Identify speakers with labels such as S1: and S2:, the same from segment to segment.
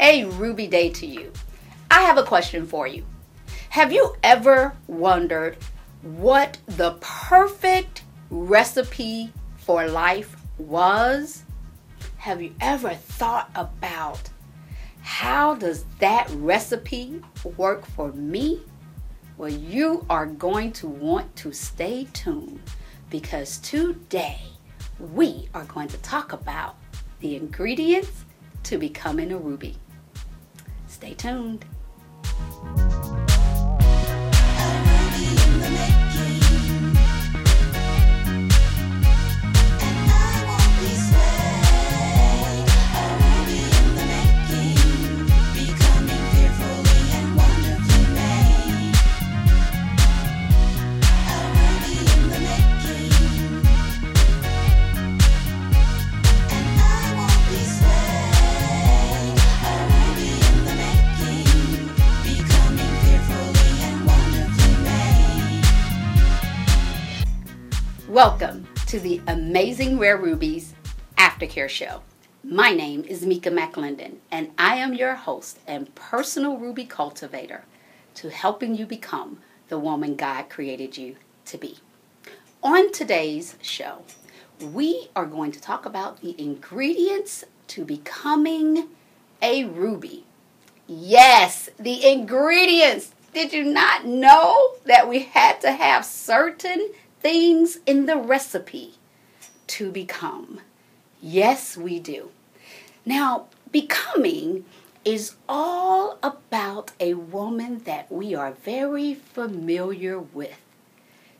S1: A Ruby Day to you. I have a question for you. Have you ever wondered what the perfect recipe for life was? Have you ever thought about how does that recipe work for me? Well, you are going to want to stay tuned because today we are going to talk about the ingredients to becoming a ruby. Stay tuned. To the Amazing Rare Rubies Aftercare Show. My name is Mika McClendon, and I am your host and personal ruby cultivator to helping you become the woman God created you to be. On today's show, we are going to talk about the ingredients to becoming a ruby. Yes, the ingredients. Did you not know that we had to have certain things in the recipe to become. Yes, we do. Now, becoming is all about a woman that we are very familiar with.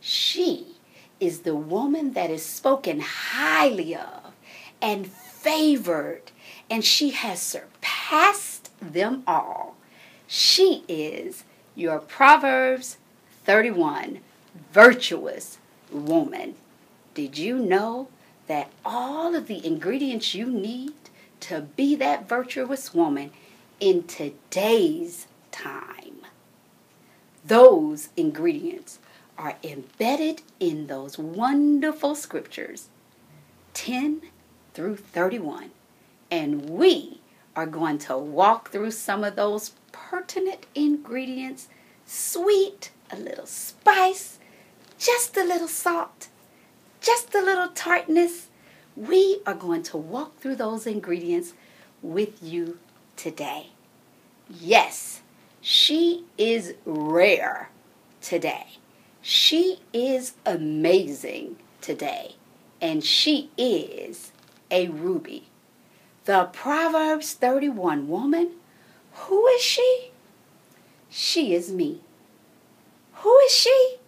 S1: She is the woman that is spoken highly of and favored, and she has surpassed them all. She is your Proverbs 31 virtuous woman. Did you know that all of the ingredients you need to be that virtuous woman in today's time, those ingredients are embedded in those wonderful scriptures 10 through 31. And we are going to walk through some of those pertinent ingredients sweet, a little spice, just a little salt, just a little tartness. We are going to walk through those ingredients with you today. Yes, she is rare today. She is amazing today. And she is a ruby. The Proverbs 31 woman, who is she? She is me. Who is she?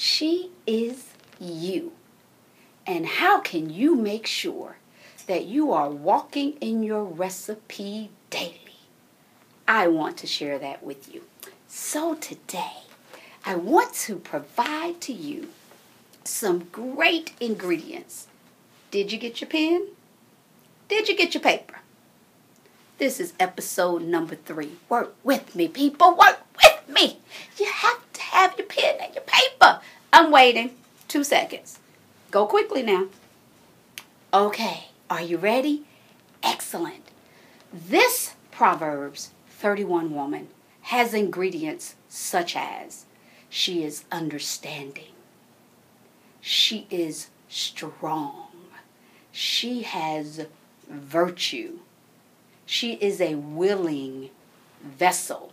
S1: She is you. And how can you make sure that you are walking in your recipe daily? I want to share that with you. So today, I want to provide to you some great ingredients. Did you get your pen? Did you get your paper? This is episode number three. Work with me, people. Work with me. You have to have your pen and your paper. I'm waiting. Two seconds. Go quickly now. Okay, are you ready? Excellent. This Proverbs 31 woman has ingredients such as she is understanding, she is strong, she has virtue, she is a willing vessel,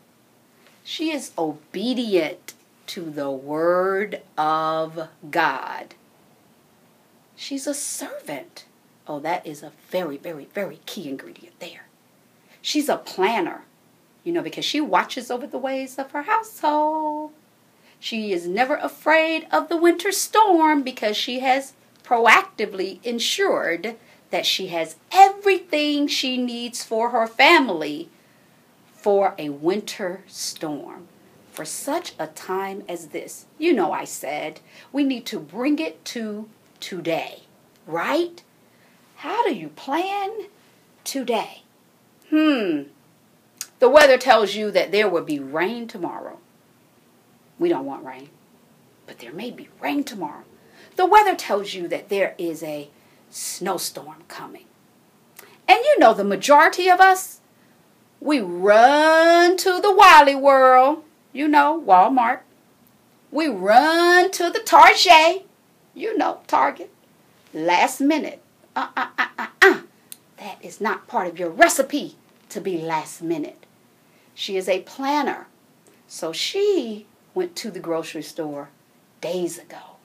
S1: she is obedient to the Word of God. She's a servant. Oh, that is a very, very, very key ingredient there. She's a planner, you know, because she watches over the ways of her household. She is never afraid of the winter storm because she has proactively ensured that she has everything she needs for her family for a winter storm for such a time as this. You know, I said we need to bring it to today, right? How do you plan today? Hmm. The weather tells you that there will be rain tomorrow. We don't want rain, but there may be rain tomorrow. The weather tells you that there is a snowstorm coming. And you know, the majority of us, We run to the Wally World, you know, Walmart. We run to the Target, you know, Target. Last minute. Uh uh uh uh uh. That is not part of your recipe to be last minute. She is a planner. So she went to the grocery store days ago,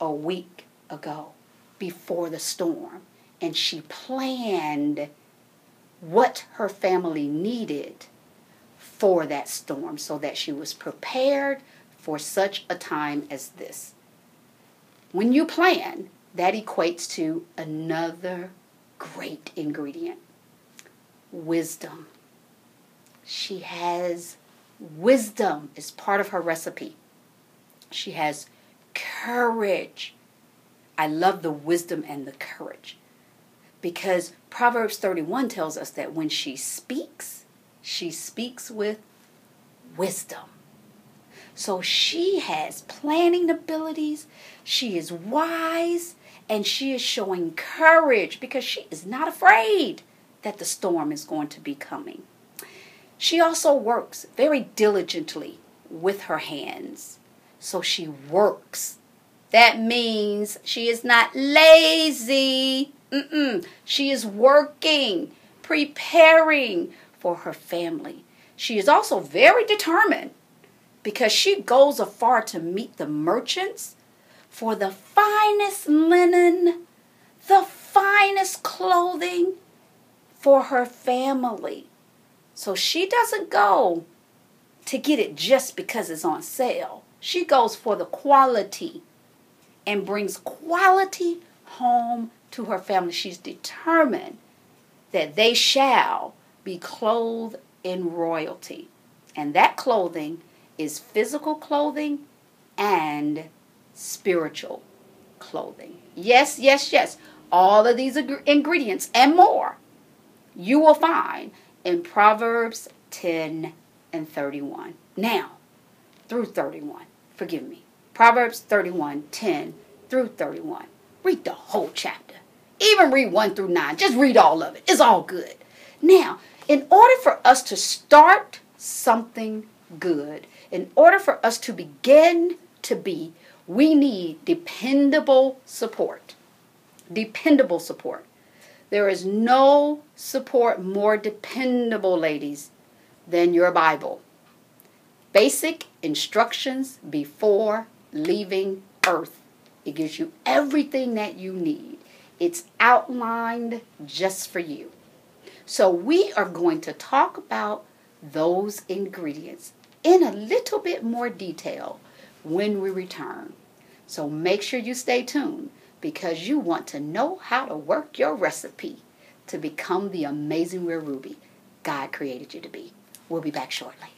S1: a week ago, before the storm, and she planned what her family needed for that storm so that she was prepared for such a time as this. When you plan, that equates to another great ingredient wisdom. She has wisdom as part of her recipe. She has courage. I love the wisdom and the courage because Proverbs 31 tells us that when she speaks, she speaks with wisdom. So she has planning abilities, she is wise, and she is showing courage because she is not afraid that the storm is going to be coming. She also works very diligently with her hands. So she works. That means she is not lazy. Mm-mm. She is working, preparing for her family. She is also very determined because she goes afar to meet the merchants for the finest linen, the finest clothing for her family. So she doesn't go to get it just because it's on sale. She goes for the quality and brings quality home to her family. She's determined that they shall be clothed in royalty. And that clothing is physical clothing and spiritual clothing. Yes, yes, yes. All of these ingredients and more you will find in Proverbs 10 and 31. Now, through 31. Forgive me. Proverbs 31, 10 through 31. Read the whole chapter. Even read 1 through 9. Just read all of it. It's all good. Now, in order for us to start something good, in order for us to begin to be, we need dependable support. Dependable support. There is no support more dependable, ladies, than your Bible. Basic instructions before leaving earth. It gives you everything that you need. It's outlined just for you. So, we are going to talk about those ingredients in a little bit more detail when we return. So, make sure you stay tuned because you want to know how to work your recipe to become the amazing rare ruby God created you to be. We'll be back shortly.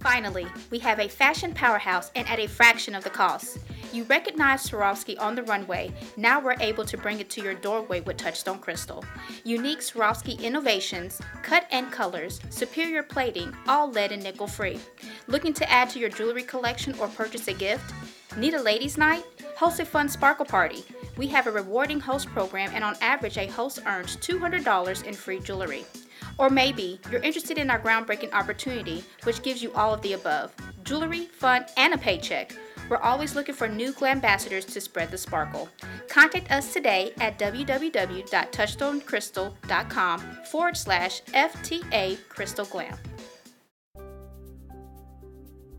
S2: Finally, we have a fashion powerhouse and at a fraction of the cost. You recognize Swarovski on the runway. Now we're able to bring it to your doorway with Touchstone Crystal. Unique Swarovski innovations, cut and colors, superior plating, all lead and nickel free. Looking to add to your jewelry collection or purchase a gift? Need a ladies' night? Host a fun sparkle party. We have a rewarding host program, and on average, a host earns $200 in free jewelry. Or maybe you're interested in our groundbreaking opportunity, which gives you all of the above jewelry, fun, and a paycheck. We're always looking for new glam ambassadors to spread the sparkle. Contact us today at www.touchstonecrystal.com forward slash FTA Crystal Glam.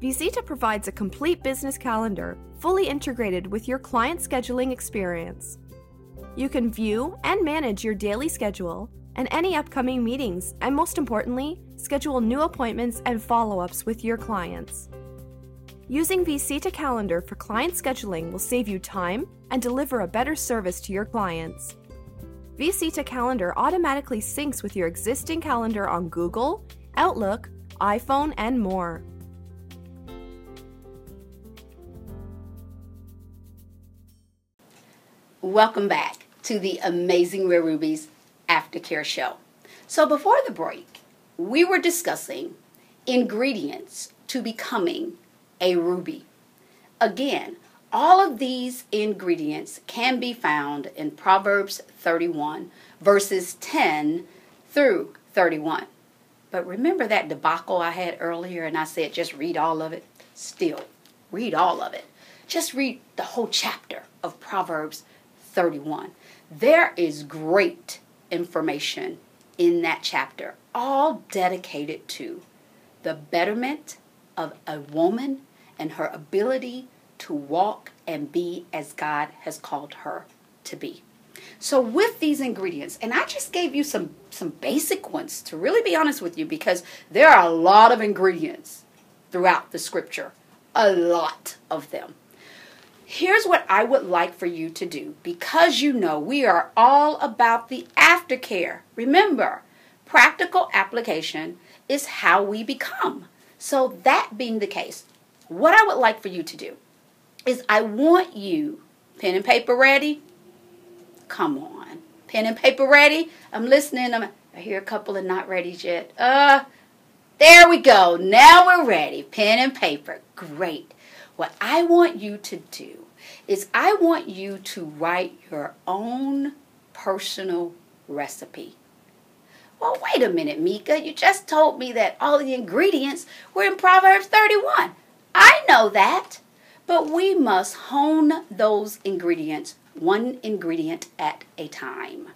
S3: vcita provides a complete business calendar, fully integrated with your client scheduling experience. You can view and manage your daily schedule and any upcoming meetings, and most importantly, schedule new appointments and follow ups with your clients. Using vcita Calendar for client scheduling will save you time and deliver a better service to your clients. vcita Calendar automatically syncs with your existing calendar on Google, Outlook, iPhone, and more.
S1: Welcome back to the Amazing Rare Rubies Aftercare Show. So, before the break, we were discussing ingredients to becoming a ruby. Again, all of these ingredients can be found in Proverbs 31, verses 10 through 31. But remember that debacle I had earlier and I said just read all of it? Still, read all of it. Just read the whole chapter of Proverbs 31. There is great information in that chapter, all dedicated to the betterment of a woman and her ability to walk and be as God has called her to be. So with these ingredients, and I just gave you some some basic ones to really be honest with you because there are a lot of ingredients throughout the scripture. A lot of them. Here's what I would like for you to do because you know we are all about the aftercare. Remember, practical application is how we become. So, that being the case, what I would like for you to do is I want you, pen and paper ready? Come on. Pen and paper ready? I'm listening. I'm, I hear a couple of not ready yet. Uh, there we go. Now we're ready. Pen and paper. Great. What I want you to do is I want you to write your own personal recipe. Well, wait a minute, Mika. You just told me that all the ingredients were in Proverbs 31. Know that. But we must hone those ingredients one ingredient at a time,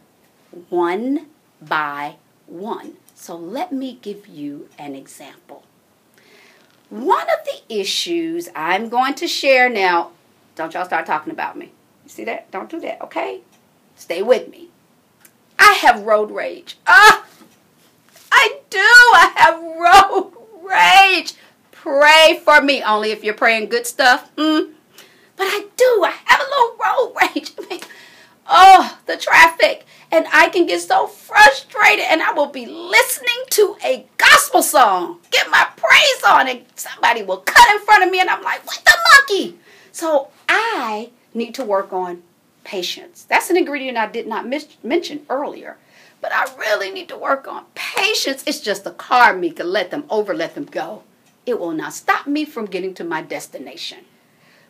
S1: one by one. So let me give you an example. One of the issues I'm going to share now, don't y'all start talking about me. You see that? Don't do that, okay? Stay with me. I have road rage. Ah! I do. I have road rage. Pray for me only if you're praying good stuff. Mm. But I do. I have a little road rage. oh, the traffic. And I can get so frustrated and I will be listening to a gospel song. Get my praise on and somebody will cut in front of me and I'm like, what the monkey? So I need to work on patience. That's an ingredient I did not mis- mention earlier. But I really need to work on patience. It's just the car, Mika. Let them over, let them go. It will not stop me from getting to my destination.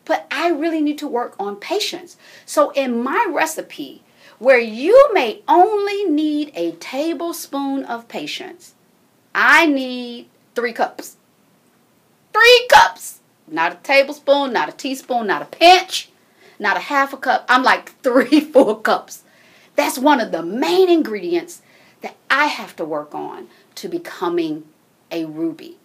S1: But I really need to work on patience. So in my recipe, where you may only need a tablespoon of patience, I need three cups. Three cups! Not a tablespoon, not a teaspoon, not a pinch, not a half a cup. I'm like three full cups. That's one of the main ingredients that I have to work on to becoming a ruby.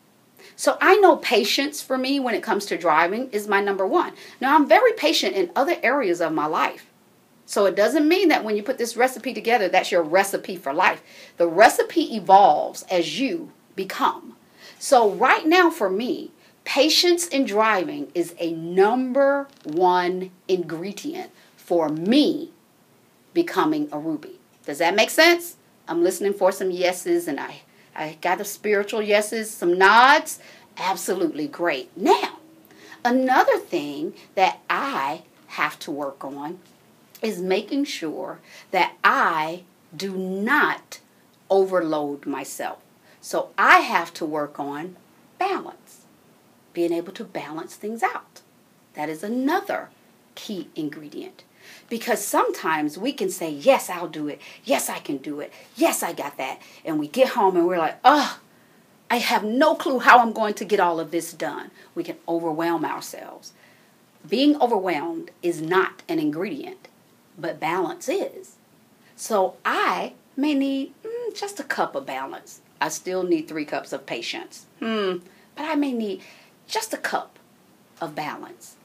S1: So I know patience for me when it comes to driving is my number one. Now I'm very patient in other areas of my life. So it doesn't mean that when you put this recipe together, that's your recipe for life. The recipe evolves as you become. So right now for me, patience in driving is a number one ingredient for me becoming a ruby. Does that make sense? I'm listening for some yeses and I, I got a spiritual yeses, some nods. Absolutely great. Now, another thing that I have to work on is making sure that I do not overload myself. So I have to work on balance, being able to balance things out. That is another key ingredient. Because sometimes we can say, Yes, I'll do it. Yes, I can do it. Yes, I got that. And we get home and we're like, Oh, I have no clue how I'm going to get all of this done. We can overwhelm ourselves. Being overwhelmed is not an ingredient, but balance is. So I may need mm, just a cup of balance. I still need three cups of patience. Hmm, but I may need just a cup of balance.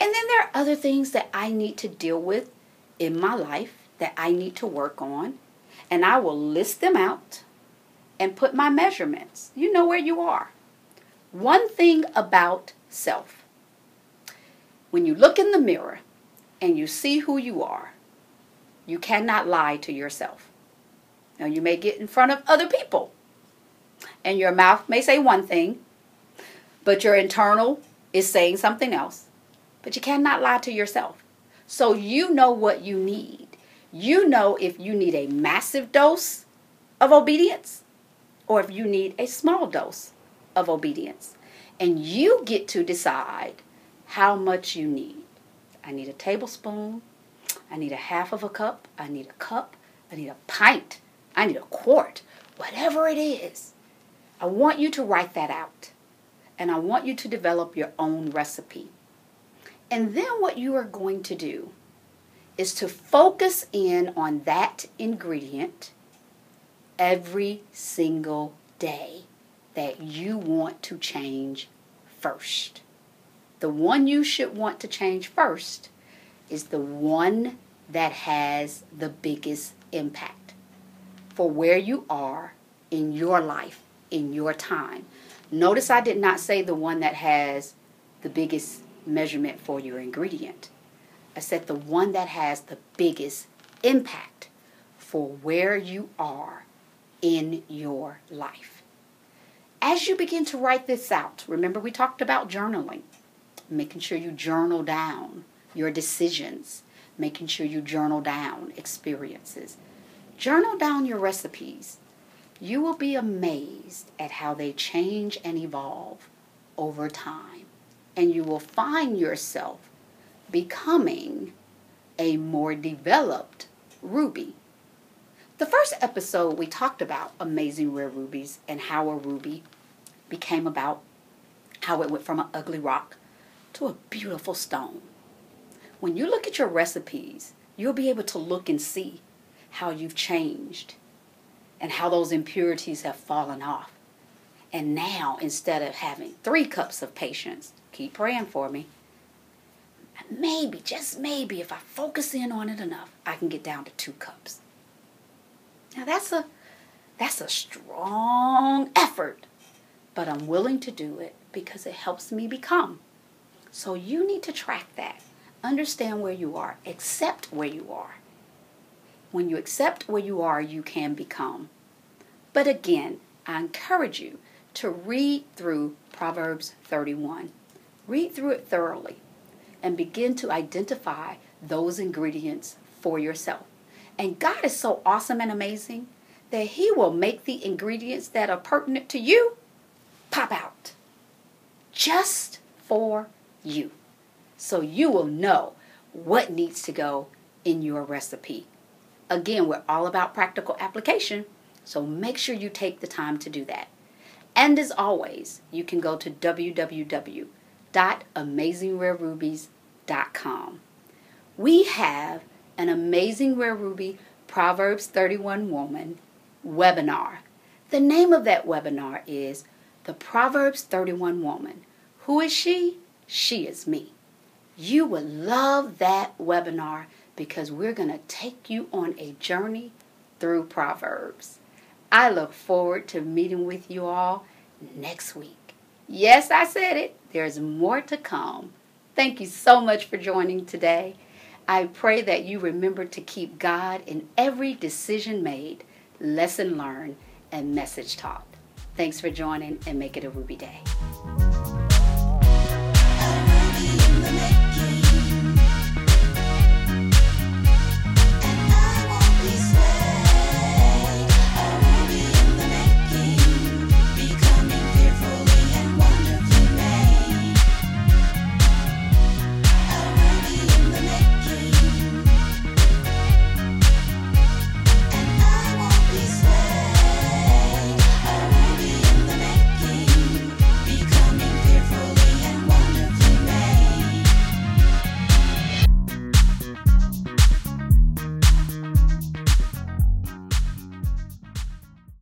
S1: And then there are other things that I need to deal with in my life that I need to work on. And I will list them out and put my measurements. You know where you are. One thing about self when you look in the mirror and you see who you are, you cannot lie to yourself. Now, you may get in front of other people, and your mouth may say one thing, but your internal is saying something else. But you cannot lie to yourself. So you know what you need. You know if you need a massive dose of obedience or if you need a small dose of obedience. And you get to decide how much you need. I need a tablespoon. I need a half of a cup. I need a cup. I need a pint. I need a quart. whatever it is, I want you to write that out. And I want you to develop your own recipe. And then what you are going to do is to focus in on that ingredient every single day that you want to change first. The one you should want to change first is the one that has the biggest impact for where you are in your life, in your time. Notice I did not say the one that has the biggest measurement for your ingredient. I said the one that has the biggest impact for where you are in your life. As you begin to write this out, remember we talked about journaling, making sure you journal down your decisions, making sure you journal down experiences. Journal down your recipes. You will be amazed at how they change and evolve over time. And you will find yourself becoming a more developed ruby. The first episode, we talked about amazing rare rubies and how a ruby became about, how it went from an ugly rock to a beautiful stone. When you look at your recipes, you'll be able to look and see how you've changed and how those impurities have fallen off. And now, instead of having three cups of patience, keep praying for me, maybe, just maybe, if I focus in on it enough, I can get down to two cups. Now that's a that's a strong effort, but I'm willing to do it because it helps me become. So you need to track that. Understand where you are, accept where you are. When you accept where you are, you can become. But again, I encourage you to read through Proverbs 31. Read through it thoroughly and begin to identify those ingredients for yourself. And God is so awesome and amazing that He will make the ingredients that are pertinent to you pop out just for you. So you will know what needs to go in your recipe. Again, we're all about practical application, so make sure you take the time to do that. And as always, you can go to www.amazingrarerubies.com we have an amazing Rare Ruby Proverbs 31 Woman webinar. The name of that webinar is The Proverbs 31 Woman. Who is she? She is me. You will love that webinar because we're going to take you on a journey through Proverbs. I look forward to meeting with you all next week. Yes, I said it. There's more to come. Thank you so much for joining today. I pray that you remember to keep God in every decision made, lesson learned, and message taught. Thanks for joining and make it a Ruby Day.